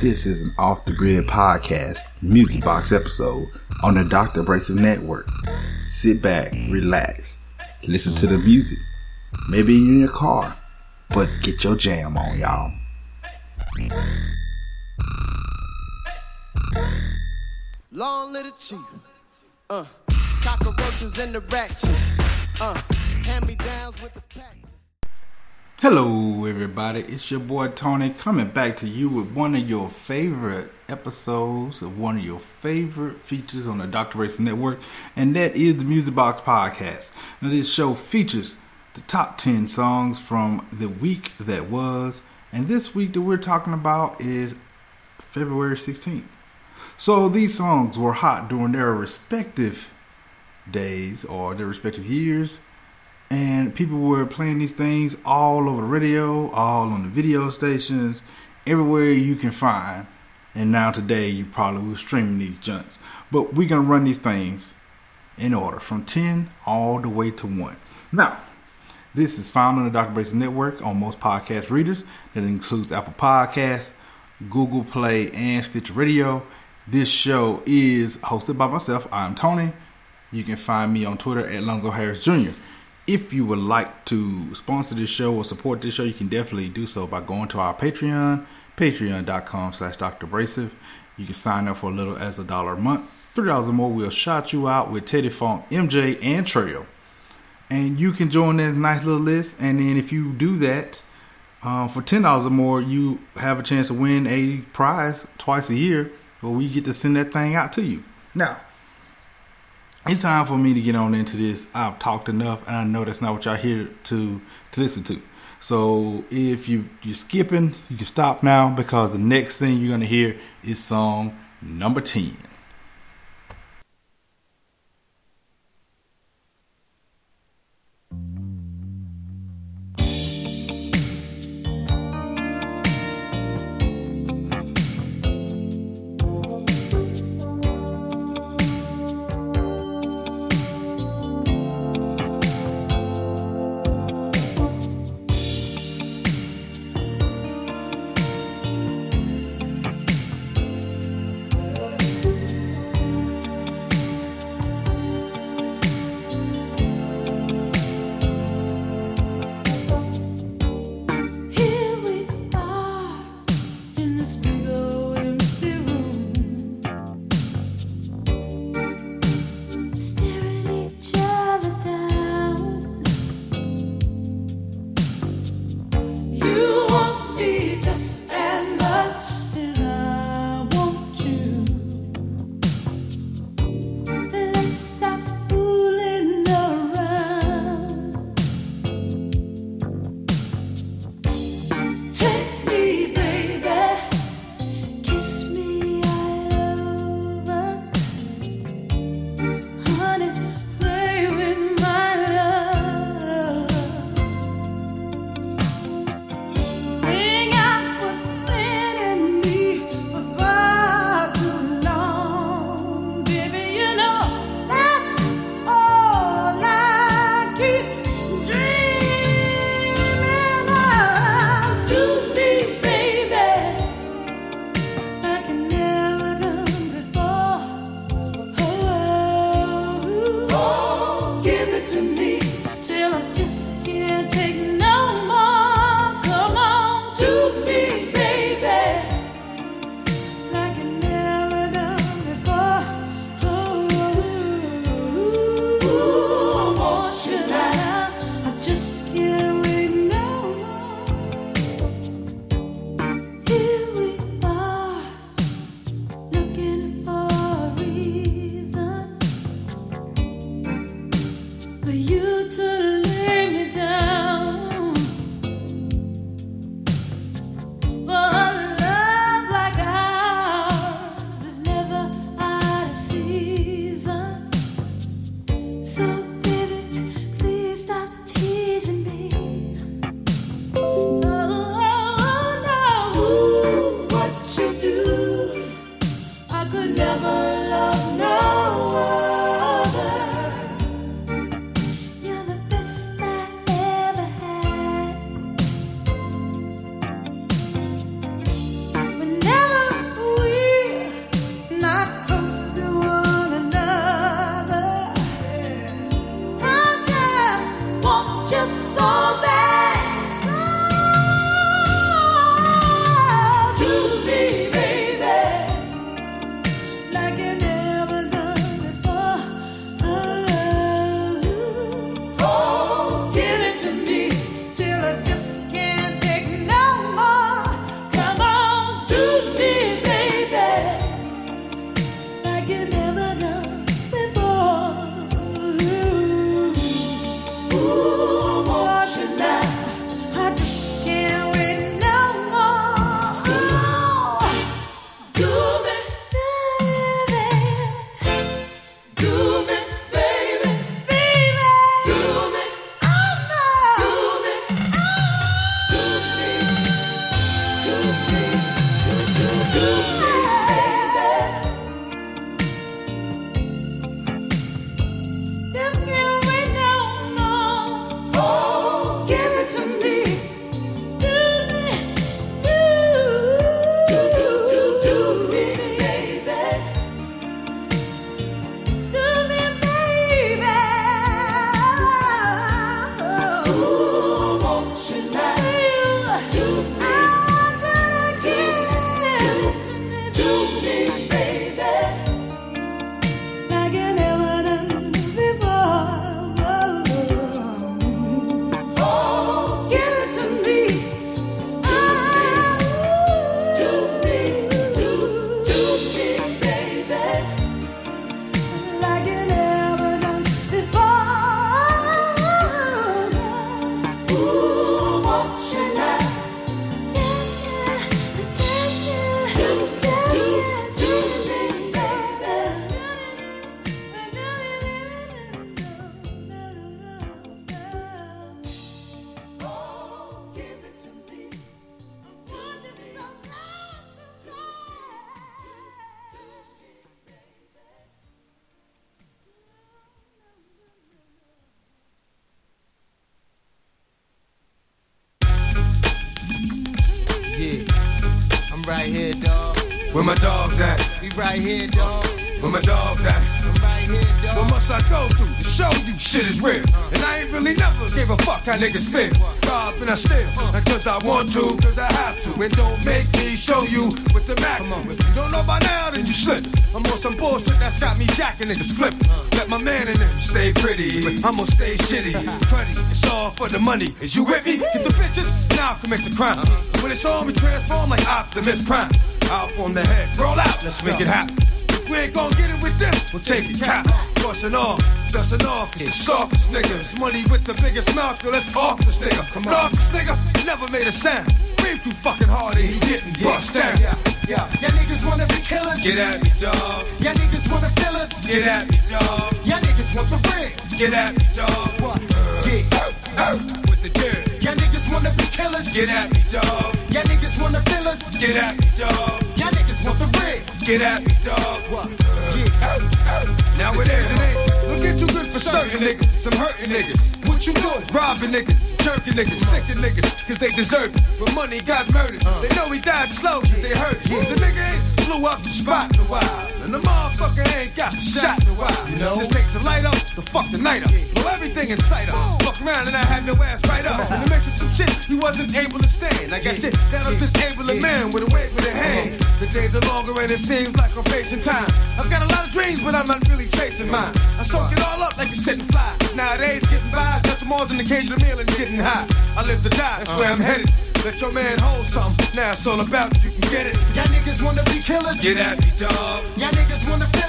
This is an off the grid podcast, music box episode on the Dr. Abrasive Network. Sit back, relax, listen to the music. Maybe you're in your car, but get your jam on, y'all. Long little chief. Uh, cockroaches in the ratchet. Uh, hand me downs with the pack. Hello, everybody. It's your boy Tony coming back to you with one of your favorite episodes of one of your favorite features on the Dr. Abrasive Network, and that is the Music Box Podcast. Now, this show features the top 10 songs from the week that was, and this week that we're talking about is February 16th. So, these songs were hot during their respective days or their respective years and people were playing these things all over the radio, all on the video stations, everywhere you can find. And now today you probably will stream these junts. But we're gonna run these things in order from 10 all the way to 1. Now, this is found on the Dr. Abrasive Network on most podcast readers. That includes Apple Podcasts, Google Play, and Stitcher Radio. This show is hosted by myself. I'm Tony. You can find me on Twitter at Lonzo Harris Jr if you would like to sponsor this show or support this show, you can definitely do so by going to our Patreon, patreon.com slash Dr. Abrasive. You can sign up for a little as a dollar a month. Three dollars or more, we'll shout you out with Teddy Funk, MJ, and Trail. And you can join that nice little list. And then if you do that, uh, for ten dollars or more, you have a chance to win a prize twice a year, where we get to send that thing out to you. Now, it's time for me to get on into this. I've talked enough, and I know that's not what y'all here to to listen to. So if you you're skipping, you can stop now because the next thing you're gonna hear is song number ten. you. Right here, dog. Where my dogs at? We right here, dog. Where my dogs at? Here, What must I go through to show you shit is real? And I ain't really never gave a fuck how niggas feel. Rob and I steal, not cause I want to, cause I have to. And don't make me show you with the Mac. If you don't know by now, then you slip. I'm on some bullshit that's got me jacking niggas flip. Let my man in them stay pretty, but I'ma stay shitty. Cruddy, it's all for the money. Is you with me? Get the bitches, now commit the crime. When it's on, we transform like Optimus Prime. Out on the head, roll out, let's make it happen. We ain't gon' get it with this, we'll take it cap. Bustin' off, dustin' off, it's the softest niggas. Money with the biggest mouth, yo, let's off this nigga. Come on. this nigga never made a sound. Breathe too fucking hard and he didn't bust down. Yeah, yeah. Y'all niggas wanna be killers. Get at me, dog. Y'all niggas wanna fill us. Get at me, dog. Y'all niggas want the ring. Get at me, dog. What? Yeah. With the dirt. Y'all niggas wanna be killers. Get at me, dog. Y'all niggas wanna fill us. Get at me, dog. Want the ring. Get at me, dog. What? Yeah. Now it is, it ain't too good for certain niggas. Some hurting niggas. What you doing? Robbing niggas, jerking niggas, sticking niggas, cause they deserve it. But money got murdered. They know he died slow, cause they hurt it. The nigga ain't blew up the spot in a while. And the motherfucker ain't got shot in a while. Just takes a light up to fuck the night up. Blow everything in sight up. Fuck around and I had your ass right up. In the midst of some shit he wasn't able to stand. I got shit that'll disable a man with a wave with a hand. The days are longer and it seems like I'm facing time. I've got a lot of dreams, but I'm not really chasing mine. I soak it all up like a sitting fly. Nowadays, getting by is nothing more than occasional meal and getting high. I live to die, that's where I'm headed. Let your man hold something. Now it's all about you can get it. Y'all niggas wanna be killers. Get at me, dog. Y'all niggas wanna.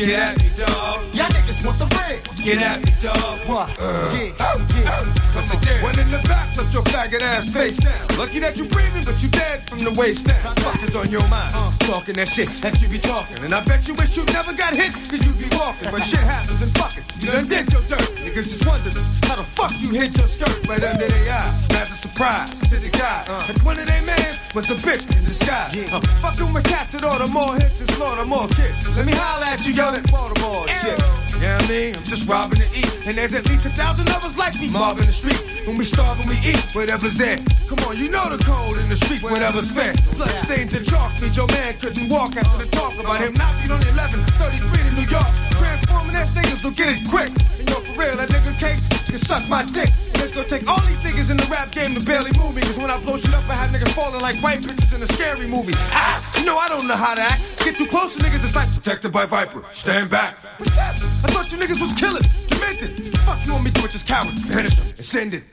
Get at me, dog. Y'all niggas want the ring. Get at me, dog. What? Uh, yeah. Uh, yeah. Come the. One in the back, put your faggot ass face down. Lucky that you breathing, but you dead from the waist down. Fuck is on your mind. Uh. Talking that shit that you be talking. And I bet you wish you never got hit, cause you be walking. When shit happens and fucking, you done did your dirt. Niggas just wondering how the fuck you hit your skirt right under their eye. That's a surprise to the guy. And one of they man was a bitch in disguise. Uh, fucking with cats that order more hits and slaughter more kids. Let me holla at you, yo, that Baltimore shit. Yeah, I mean, I'm just robbing to eat. And there's at least a thousand of us like me mobbing the street. When we starve and we eat, whatever's there. Come on, you know the code in the street, whatever's fair. Blood stains and chalk means your man couldn't walk after the talk about him not being on the 11, 33 to New York. Transforming that niggas will get it quick. And yo, for real, that nigga cake can suck my dick. And it's gonna take all these niggas in the rap game to barely move me. Cause when I blow shit up, I have niggas falling like white bitches in a scary movie. Ah, you know I don't know how to act. Get too close to niggas, it's like protected by Viper. Stand back. What's that? I thought you niggas was killers, demented. Fuck you want me to do with this coward? Finish him and send it.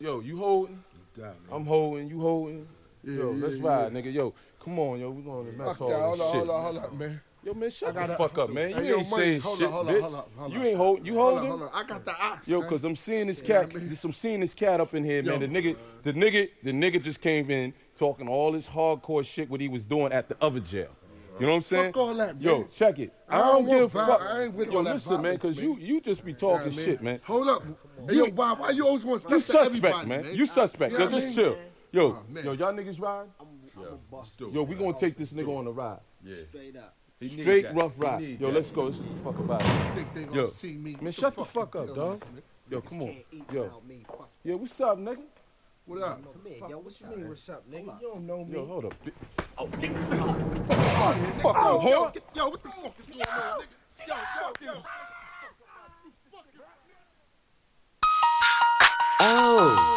Yo, you holding? I'm holding. You holding? yo, yeah, let's yeah, ride, nigga. Yo, come on, yo. We gonna mess Fuck all that. this on, shit. hold on, hold on, man. Yo, man, shut the fuck up, man. You ain't saying hold shit, on, hold on, bitch. hold on, hold you ain't holding. You Hold holding? on, hold on. I got the ox. Yo, cause I'm seeing this cat. I mean- Just I'm seeing this cat up in here, man. Yo. The nigga, the nigga, the nigga just came in talking all this hardcore shit what he was doing at the other jail. You know what I'm saying? all that, Yo, check it. I I don't, don't give a fuck. I ain't with Yo, all that listen, man, cause you you just be Yeah, talking shit, man. Hold up. Hey, yo, why, why you always want to You step to suspect, everybody, man. man? You suspect. You Yo, know what just chill. Oh, yo, Oh, yo, y'all niggas ride? Yo, we gonna take this nigga on a ride. Yeah. Straight up. He Straight rough ride. Yo, that. let's go. Let's fuck about it. Yo, see me man, shut the fuck up, dog. Yo, come on. Yo, yeah, what's up, nigga? What up? Come here, yo. What you mean, what's up, nigga? You don't know me. Yo, hold up. Oh, fuck. Fuck fuck. Oh.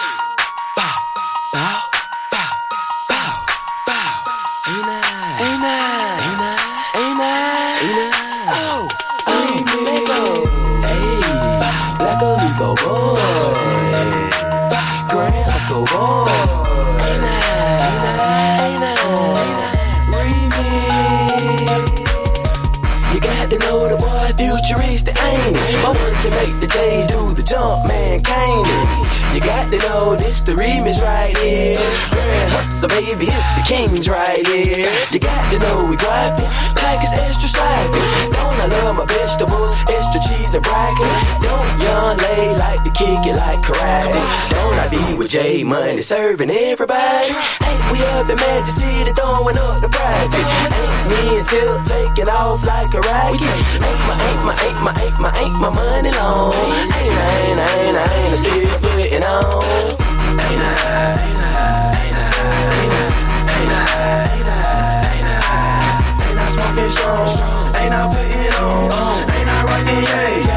Remix right here. Grand hustle, baby, it's the kings right here. You got to know we grab it, package extra sloppy. Don't I love my vegetables, extra cheese and broccoli? Don't young lady like to kick it like karate? Don't I be with J Money serving everybody? Ain't we up in Magic City throwing up the private? Ain't me and Tip taking off like a rocket? Ain't my, ain't my, ain't my, ain't my, ain't my money long? Ain't I, ain't I, ain't I, ain't I still putting on? Ain't I putting it on? Ain't I writing yeah.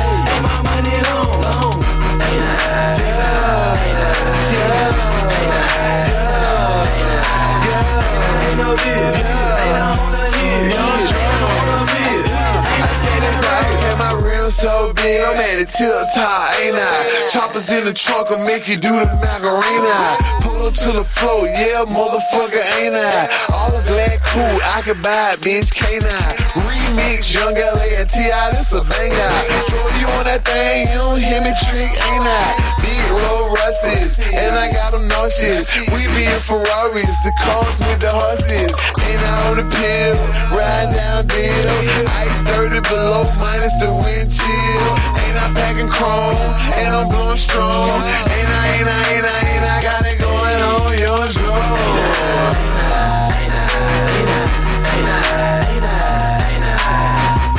So big, I'm at the tip top, ain't I? Choppers in the trunk I'll make you do the Macarena. Pull up to the floor, yeah, motherfucker, ain't I? All black cool, I can buy it, bitch, can't I? Remix, Yung L.A. and T.I., this a banger. Throw you on that thing, you don't hear me trick, ain't I? Big roll and I got them nauseous. We be in Ferraris, the cars with the horses. Ain't I on the pill, ride down deal. Ice 30 below, minus the wind chill. Ain't I packing chrome, and I'm blowing strong. Ain't I, ain't I, ain't I, ain't I got it going on your I,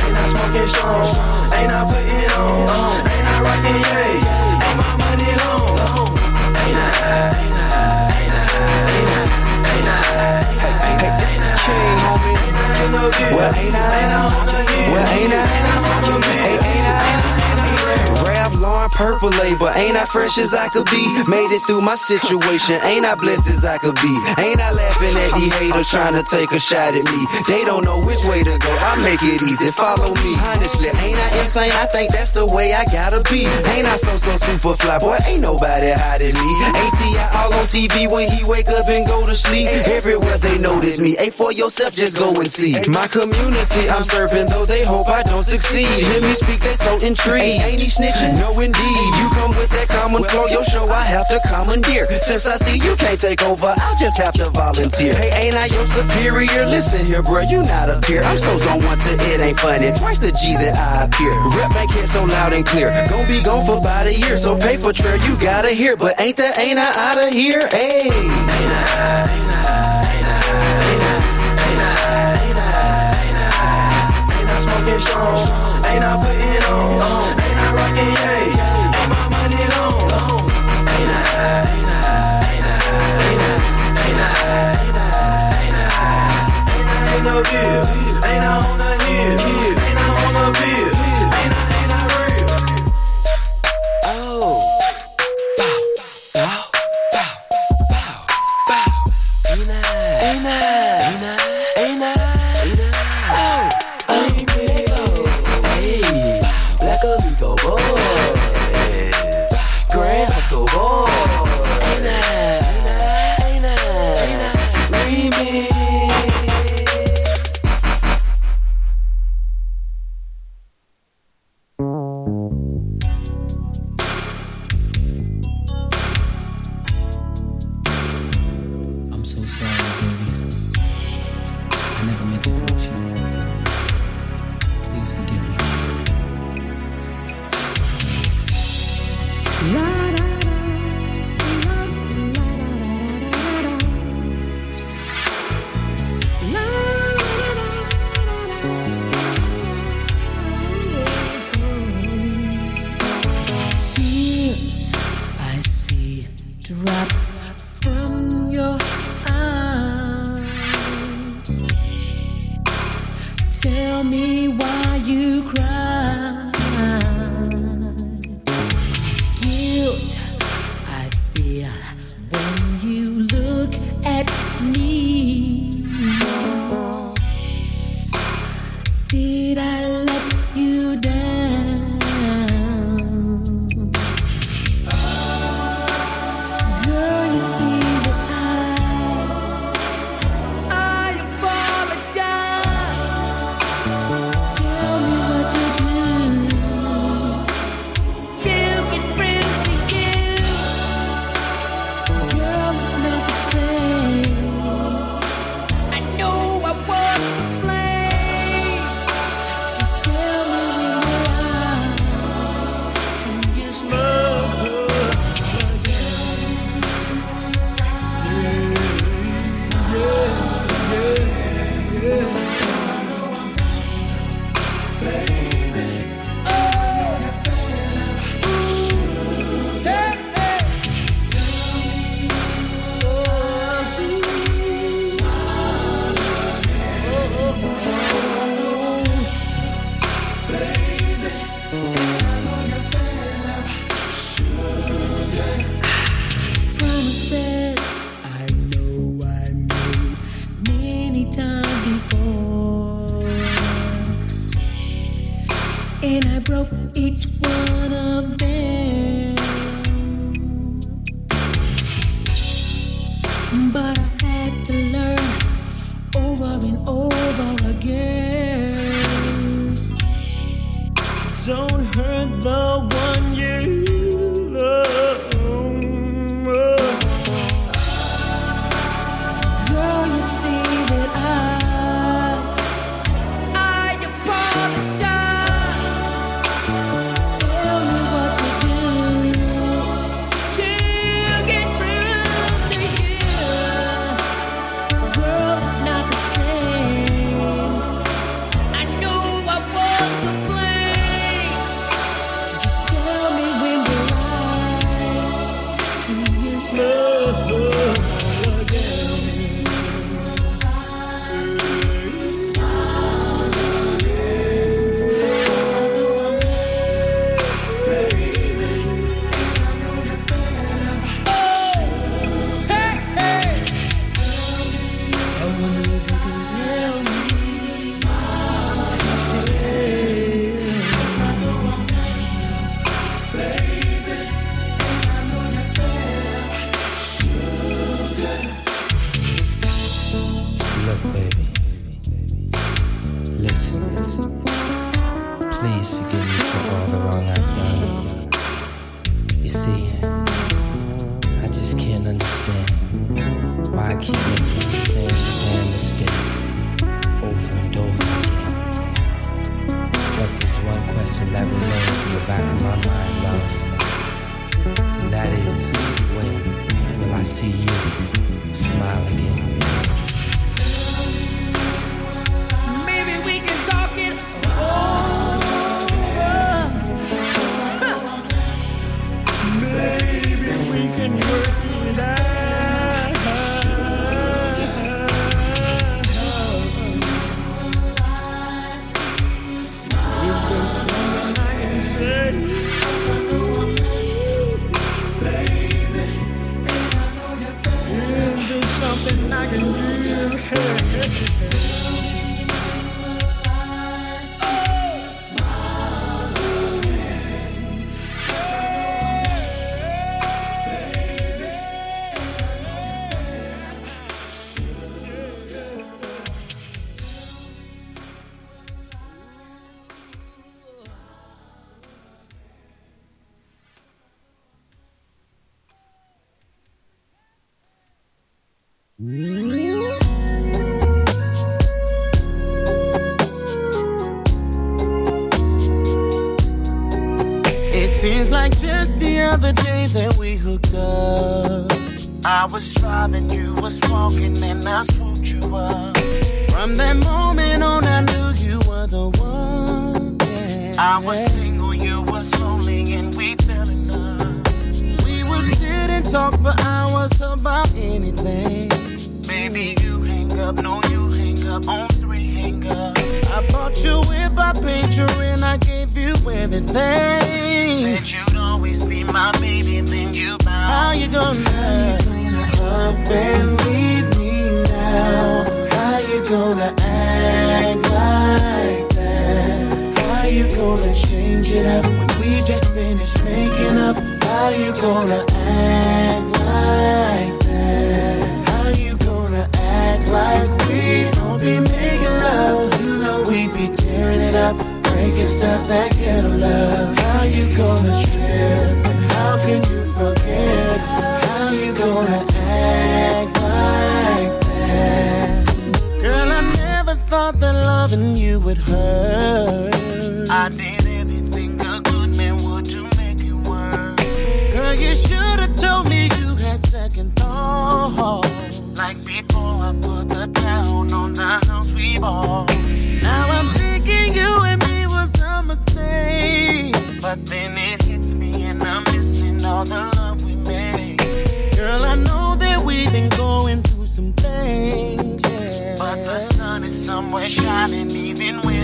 ain't I smoking strong? Ain't I putting on? Ain't I rocking yays? King, homie. Well, ain't I? Well, ain't I? Ain't I? Lauren purple label, ain't I fresh as I could be? Made it through my situation, ain't I blessed as I could be? Ain't I laughing at these haters trying to take a shot at me? They don't know which way to go, I make it easy, follow me. Honestly, ain't I insane? I think that's the way I gotta be. Ain't I so so super fly, boy? Ain't nobody hot as me. ATI all on TV when he wake up and go to sleep. Everywhere they notice me. A for yourself, just go and see. My community, I'm serving, though they hope I don't succeed. Hear me speak, they so intrigued. Ain't he snitching? No, indeed. You come with that common flow, your show I have to commandeer. Since I see you can't take over, I'll just have to volunteer. Hey, ain't I your superior? Listen here, bro, you not a peer. I'm so zone once it ain't funny. Twice the G that I appear. Rep make it so loud and clear. Gon' be gone for about a year, so paper trail you gotta hear. But ain't that ain't I out of here? Hey, ain't? Ain't? Ain't? Ain't? Ain't? Ain't? Ain't I? Ain't I smoking strong? Ain't I putting on? fucking my money. Ain't Ain't Ain't Ain't Ain't Ain't Ain't Ain't no deal. baby. Driving, you was walking, and I swooped you up. From that moment on, I knew you were the one. yeah. I was single, you was lonely, and we fell in love. We would sit and talk for hours about anything. Baby, you hang up, no, you hang up on three hang up. I bought you I paid you, and I gave you everything. Said you'd always be my baby, then you bound. How you gonna and leave me now? How you gonna act like that? How you gonna change it up when we just finished making up? How you gonna act like that? How you gonna act like we don't be making love? You know we be tearing it up, breaking stuff that get love. How you gonna trip? And how can you forget? How you gonna thought that loving you would hurt. I did everything a good man would to make it work. Girl, you should have told me you had second thoughts. Like before I put the down on the house we bought. Now I'm thinking you and me was a mistake. But then it hits me and I'm missing all the love we made. Girl, I know that we've been going through some things, yeah. But the somewhere shining even when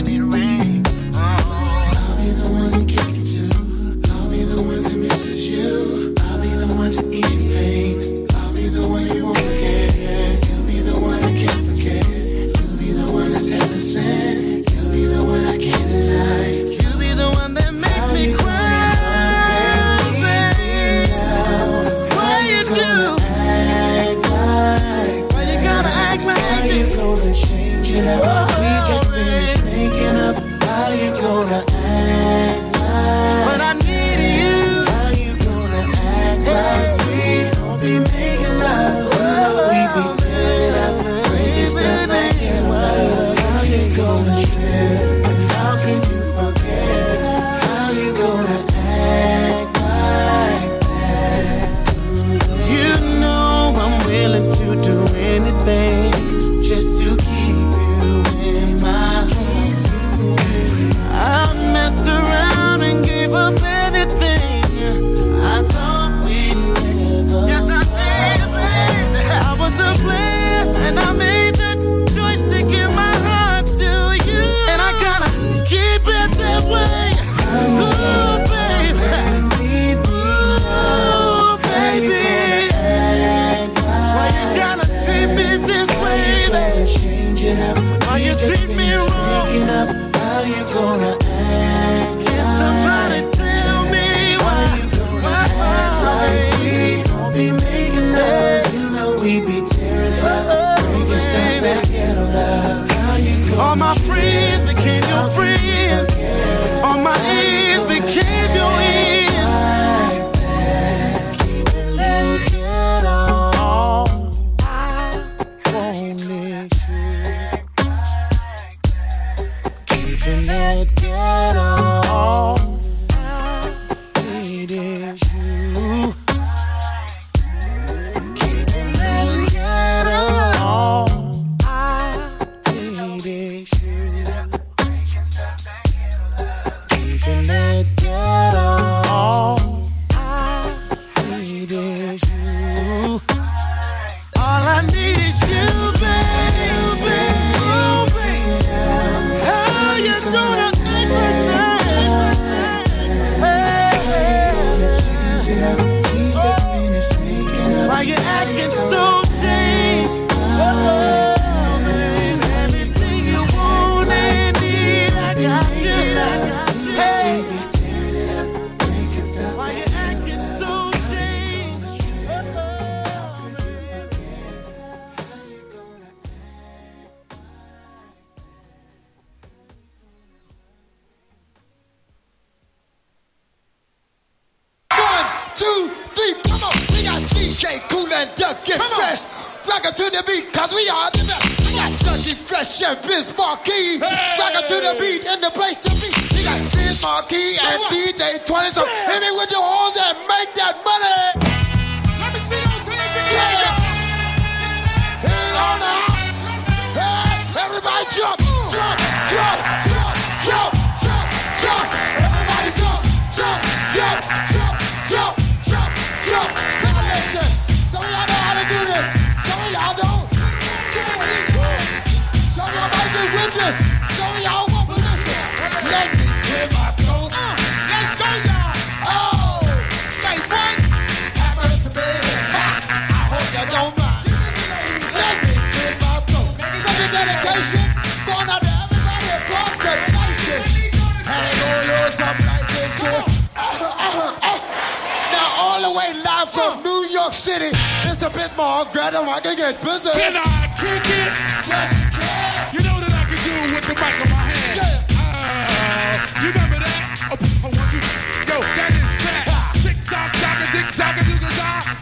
from New York City, Mr. Biz Markie, grab them, I can get busy. Can I kick it? Yes, you can. You know that I can do with the mic in my hand. Yeah. Uh, you remember that? Oh, I want you. to go. that is fat. Tick tock, tock, tick tock, do the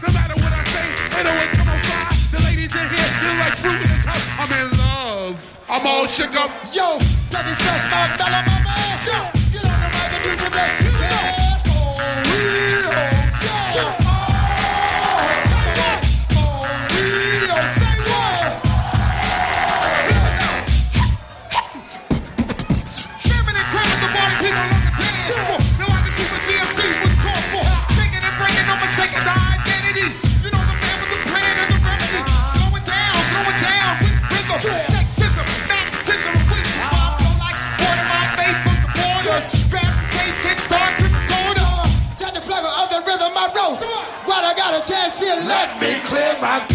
No matter what I say, it always come on fly. The ladies in here, you like fruit in a cup. I'm in love. I'm all shook up. Yo, Dougie Fresh, my fella, my man. Yo, get on the mic and do the best. about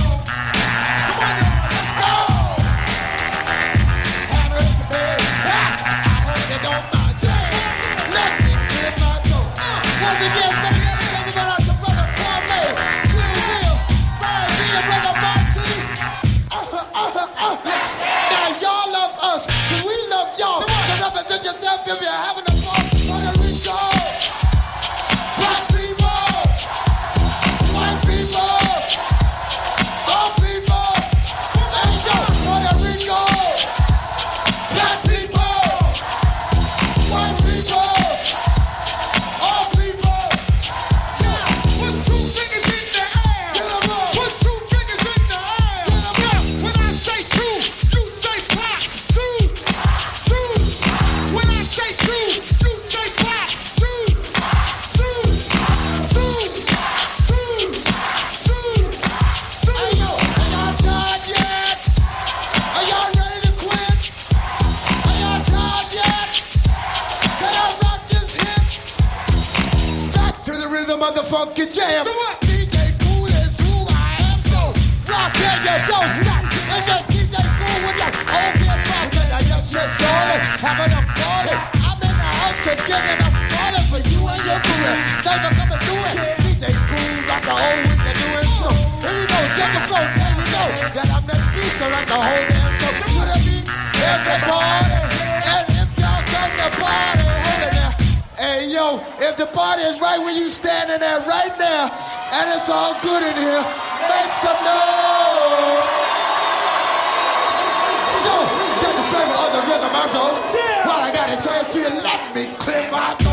It's all good in here. Make some noise. So, check the flavor of the rhythm, I go. While I got a chance to let me clear my.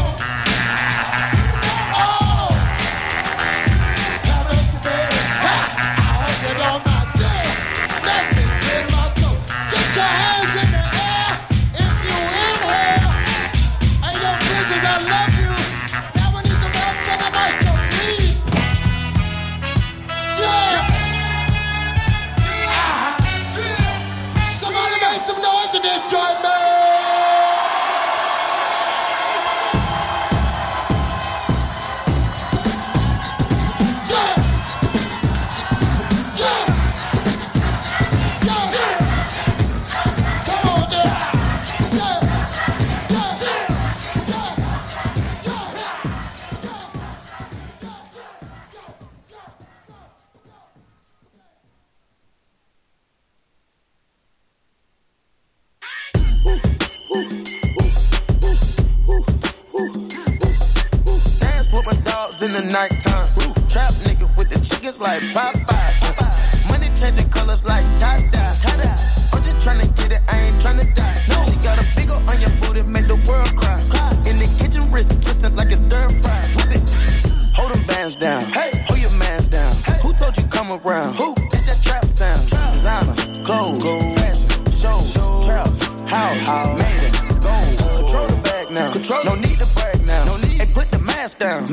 Bands down. Hey, hold your mans down. Who told you come around? Who? It's that trap sound. Designer, clothes, fashion, shows, trap, house, made it, gold. Control the bag now. Control. No need to brag now. No need. Hey, put the mask down. We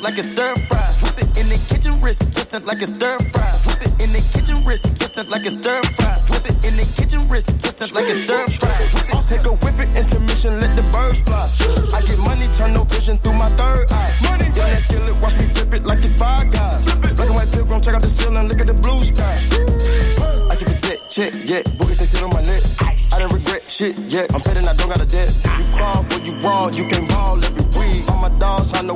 twisted like it's stir fry. Whip it in the kitchen, wrist twisted like it's stir fry. Whip it in the kitchen, wrist twisted like it's stir fry. Whip it in the kitchen, wrist twisted like it's stir fry. It. Take a whip it, intermission, let the birds fly. I get money, turn no vision through my third eye. Money, yeah, that skillet, watch me flip it like it's five guys. Black and white pilgrim, check out the ceiling, look at the blue sky. I keep a tit, check, yeah, boogers they sit on my lip. I didn't regret shit, yeah, I'm petting, I don't got a debt. You crawl for you raw, you can ball every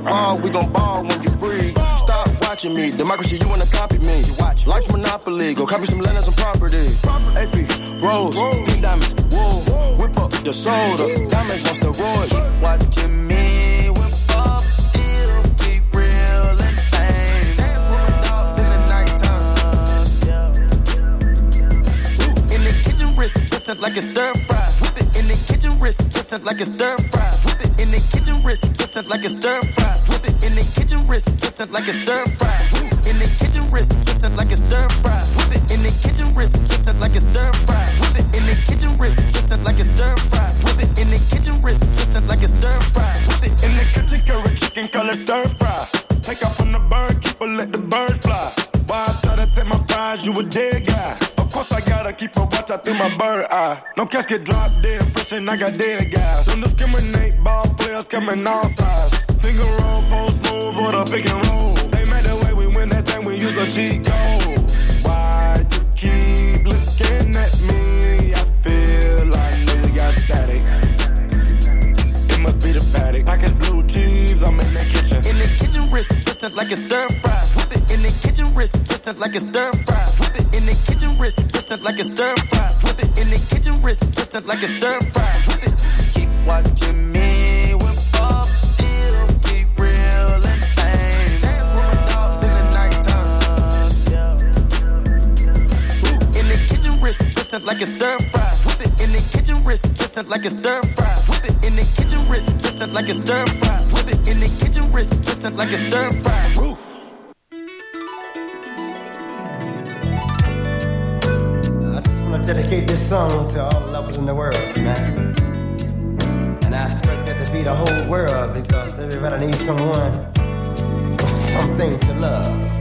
on we gon' ball when you free. Stop watching me, democracy, you wanna copy me. Life's monopoly, go copy some land and some property. AP, rose, pink diamonds, wool. Whip up the soda, diamonds on steroids. Watching me when Bob still keep real and fame. Dance with my dogs in the nighttime. In the kitchen, wrist twisted like it's stir fry. Whip it in the kitchen, wrist twisted like it's stir fry. Twisted like it's stir fry. Whip it in the kitchen, wrist twisted like it's stir fry. It in the kitchen, wrist twisted like it's stir fry. Whip it in the kitchen, wrist twisted like it's stir fry. Whip it in the kitchen, wrist twisted like it's stir fry. Whip it in the kitchen, wrist twisted like it's stir fry. Whip it In the kitchen, carrot chicken color stir fry. Take off from the bird, keep keeper, let the bird fly. Why I try to take my prize, you a dead guy. Keep a watch out through my bird eye. No casket drop dead fresh and I got dead guys. Don't discriminate, ball players coming all sides. Finger roll, post move, or the pick and roll. They made the way we win that thing, we use a cheat code. Why you keep looking at me? I feel like nigga got static. It must be the paddock. Package blue cheese, I'm in kitchen. In the kitchen, wrist twisted like it's stir fry. Whip it in the kitchen, wrist twisted like it's stir fry. Whip it in the kitchen, wrist twisted like it's stir fry. Whip it in the kitchen, wrist twisted like it's stir fry. Whip it. Keep watching me when Bob wrist like it's stir fry. Whip it in the kitchen, wrist twisted like it's stir fry. Whip it in the kitchen, wrist twisted like it's stir fry. Whip it in the kitchen, wrist twisted like it's stir fry. Roof. I just want to dedicate this song to all the lovers in the world tonight. And I expect that to be the whole world because everybody needs someone something to love.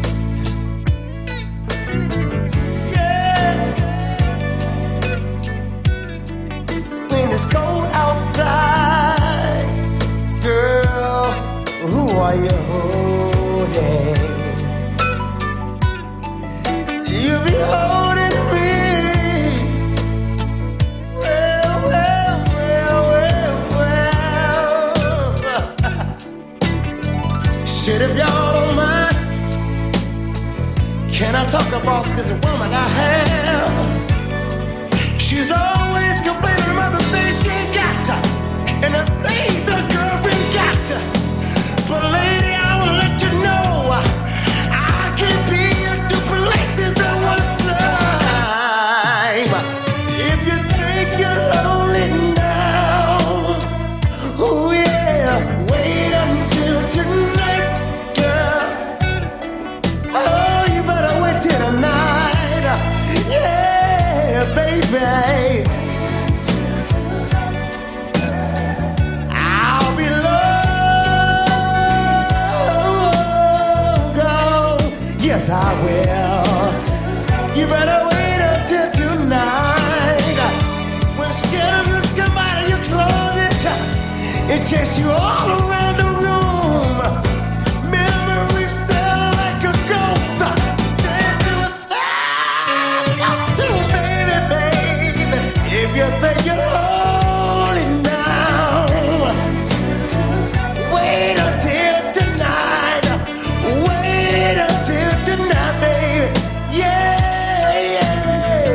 It's cold outside, girl, who are you holding? You be holding me. Well, well, well, well, well. Shit, if y'all don't mind, can I talk about this woman I have? It chased you all around the room. Memories fell like a ghost. Then you was tired of too baby. If you think you're holding now, wait until tonight. Wait until tonight, baby. Yeah, yeah.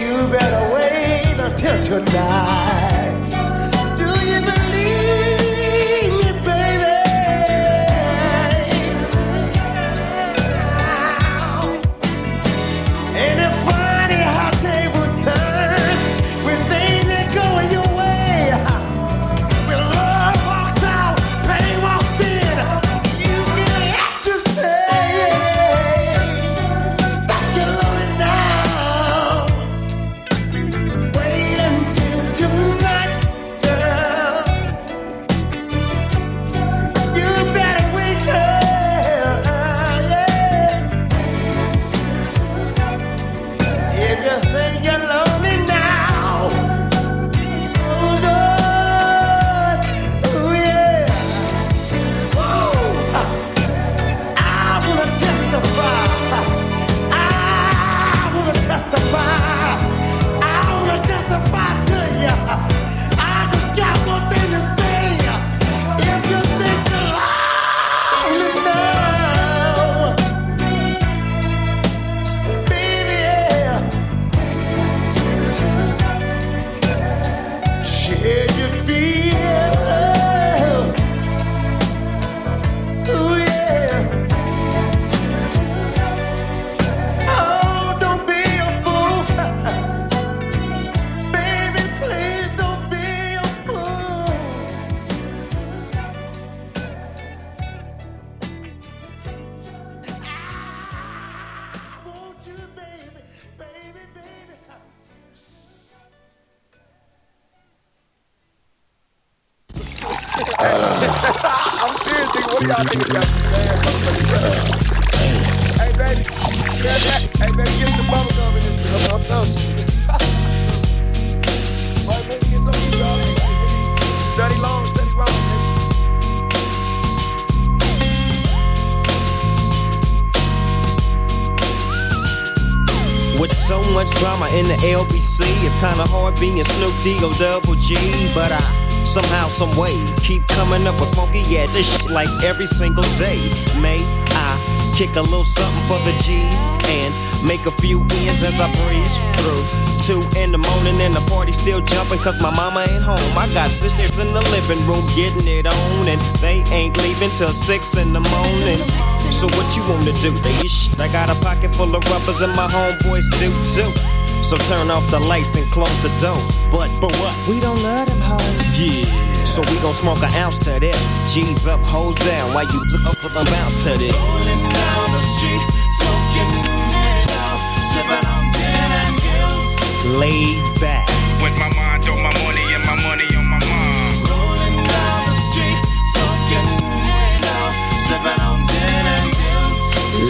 You better wait until tonight. Being D O double G. But I somehow, some way keep coming up with funky yeah this shit like every single day. May I kick a little something for the G's and make a few ends as I breeze through. Two in the morning and the party still jumping cause my mama ain't home. I got sisters in the living room getting it on and they ain't leaving till six in the morning. So what you wanna do? They. I got a pocket full of rubbers and my homeboys do too. So turn off the lights and close the doors. But but what? We don't love them hoes. Yeah. So we gon' smoke an ounce to this. G's up, hoes down. While you look up for the bounce to this. Rolling down the street, smoking it out, sipping on gin and gills. Laid back. With my mind on my money and my money on my mind. Rolling down the street, smoking it out, sipping on gin and gills.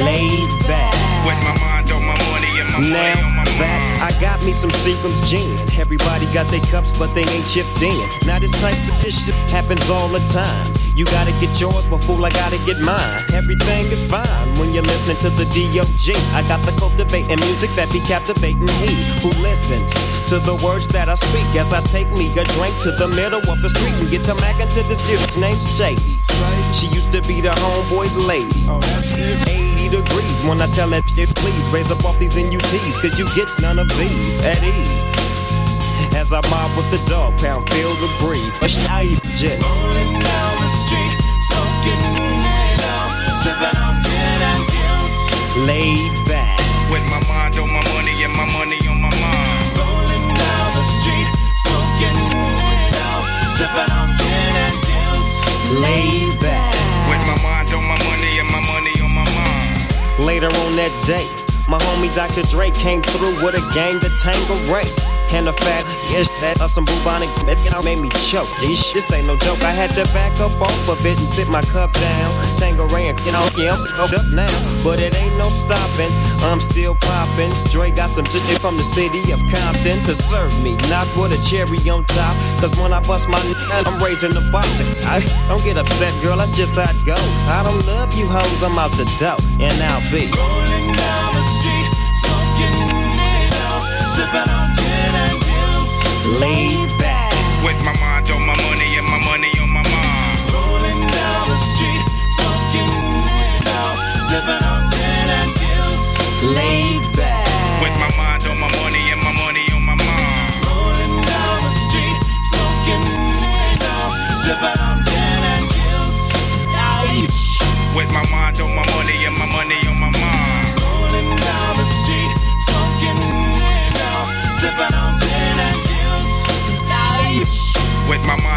Laid back. With my mind on my money and my Now money on my back, I got me some Seagram's gin. Everybody got their cups, but they ain't chipped in. Now this type of shit happens all the time. You gotta get yours, but fool, I gotta get mine. Everything is fine when you're listening to the D.O.G. I got the cultivating music that be captivating he who listens to the words that I speak as I take me a drink to the middle of the street and get to Mac into this dude's named Shady. She used to be the homeboy's lady. Oh, 80 degrees when I tell that shit, please raise up off these NUTs, cause you get none of these at ease. As I mob with the dog pound, feel the breeze. But I just Rolling down the street, smoking sipping on gin and gills. laid back. That day, my homie Dr. Dre came through with a gang to Tango Ray. And a fat ish that of some bubonic it made me choke. This, this ain't no joke. I had to back up off of it and sit my cup down. Tanqueray, you know, yeah, I'm up now. But it ain't no stopping. I'm still popping. Dre got some shit from the city of Compton to serve me. Not with a cherry on top. Cause when I bust my I'm raising the bar. I don't get upset, girl. That's just how it goes. I don't love you hoes. I'm out the dough. And I'll be Rolling down laid back. With my mind on my money and my money on my mind. Rolling down the street, smoking it out, sipping on gin and gills. Laid with my mom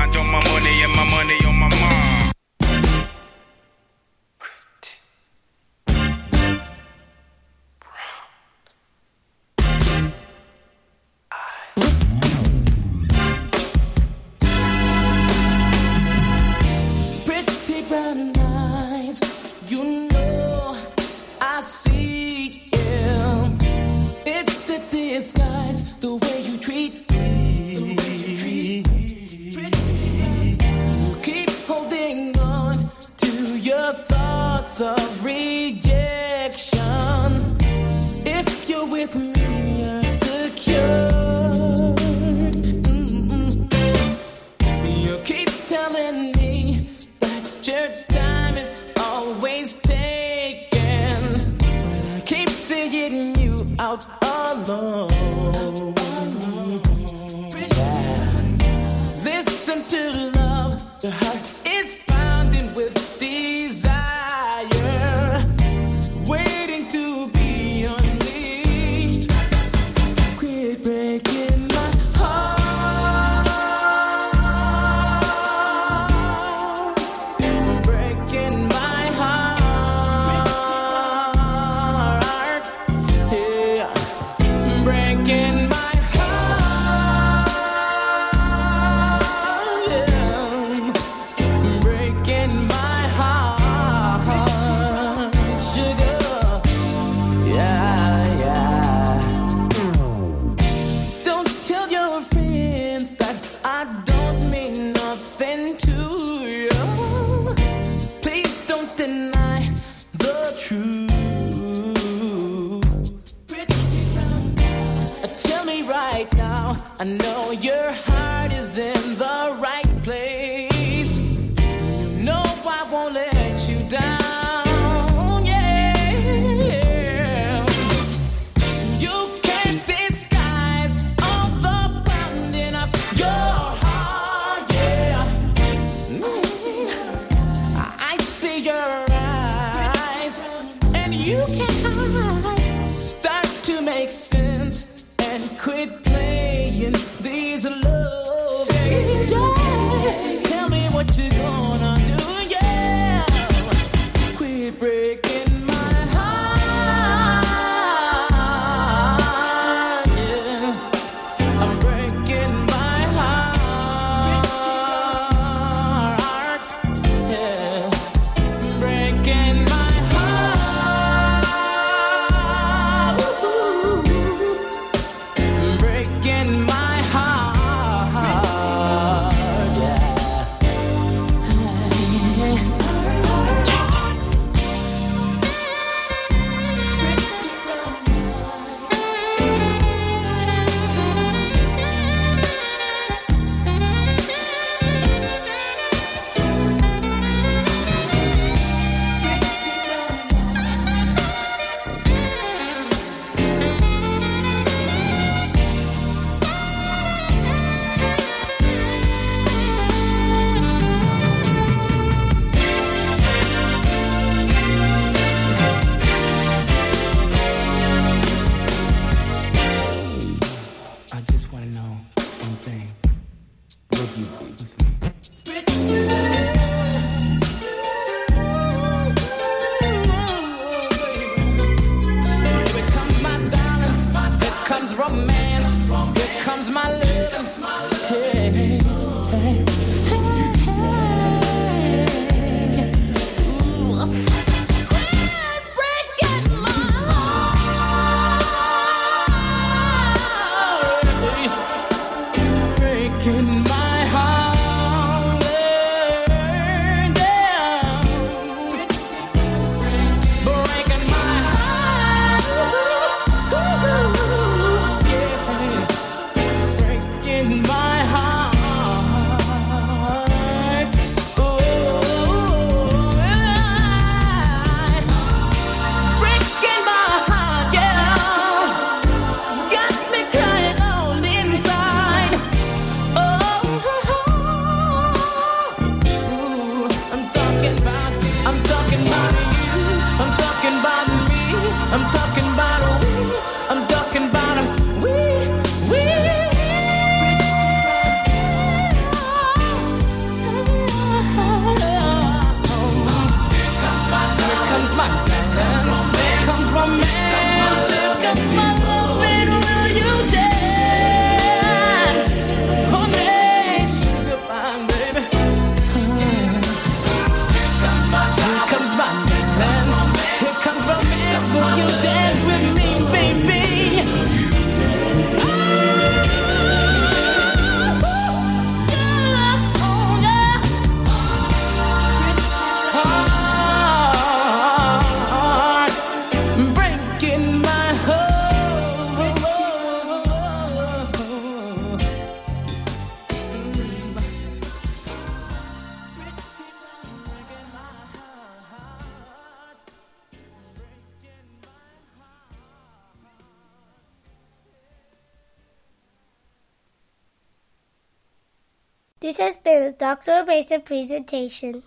Has been a presentation.